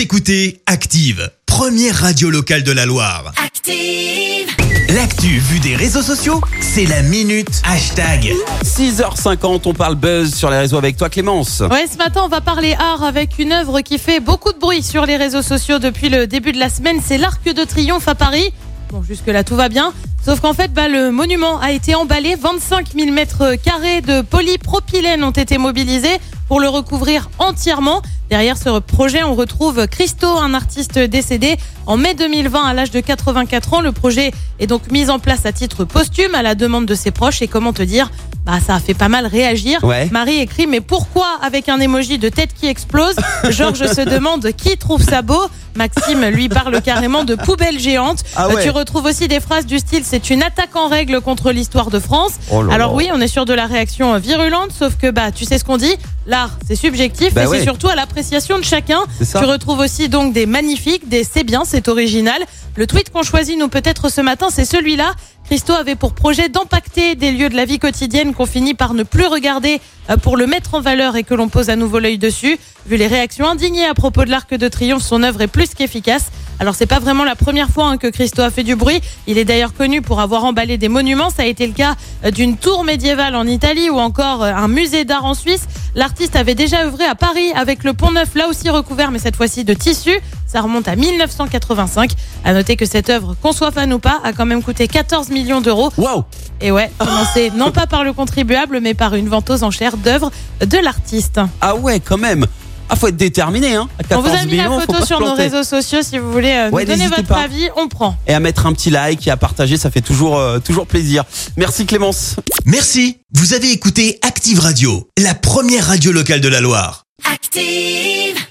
Vous écoutez Active, première radio locale de la Loire. Active. L'actu vue des réseaux sociaux, c'est la minute hashtag. 6h50, on parle buzz sur les réseaux avec toi Clémence. Ouais, ce matin, on va parler art avec une œuvre qui fait beaucoup de bruit sur les réseaux sociaux depuis le début de la semaine. C'est l'Arc de Triomphe à Paris. Bon, jusque-là, tout va bien. Sauf qu'en fait, bah, le monument a été emballé. 25 000 mètres carrés de polypropylène ont été mobilisés pour le recouvrir entièrement. Derrière ce projet, on retrouve Christo, un artiste décédé en mai 2020 à l'âge de 84 ans. Le projet est donc mis en place à titre posthume à la demande de ses proches. Et comment te dire? Bah, ça a fait pas mal réagir. Ouais. Marie écrit Mais pourquoi avec un émoji de tête qui explose Georges se demande qui trouve ça beau? Maxime lui parle carrément de poubelle géante. Ah Euh, ouais. Tu retrouves aussi des phrases du style C'est une attaque en règle contre l'histoire de France. Oh là Alors là. oui, on est sur de la réaction euh, virulente, sauf que bah tu sais ce qu'on dit, l'art c'est subjectif Bah et ouais. c'est surtout à l'appréciation de chacun. Tu retrouves aussi donc des magnifiques, des c'est bien, c'est original. Le tweet qu'on choisit nous peut-être ce matin, c'est celui-là. Christo avait pour projet d'impacter des lieux de la vie quotidienne qu'on finit par ne plus regarder euh, pour le mettre en valeur et que l'on pose à nouveau l'œil dessus. Vu les réactions indignées à propos de l'Arc de Triomphe, son œuvre est plus qu'efficace. Alors c'est pas vraiment la première fois hein, que Christo a fait du bruit. Il est d'ailleurs connu pour avoir emballé des monuments. Ça a été le cas euh, d'une tour médiévale en Italie ou encore euh, un musée d'art en Suisse. L'artiste avait déjà œuvré à Paris avec le Pont Neuf, là aussi recouvert, mais cette fois-ci de tissu. Ça remonte à 1985. À noter que cette œuvre, qu'on soit fan ou pas, a quand même coûté 14 millions d'euros. Waouh Et ouais, financé non pas par le contribuable, mais par une vente aux enchères d'œuvres de l'artiste. Ah ouais, quand même. Ah, faut être déterminé, hein. À On 14 vous a mis la millions, photo sur nos réseaux sociaux si vous voulez euh, Ouais, nous donner votre pas. avis, on prend. Et à mettre un petit like et à partager, ça fait toujours, euh, toujours plaisir. Merci Clémence. Merci. Vous avez écouté Active Radio, la première radio locale de la Loire. Active.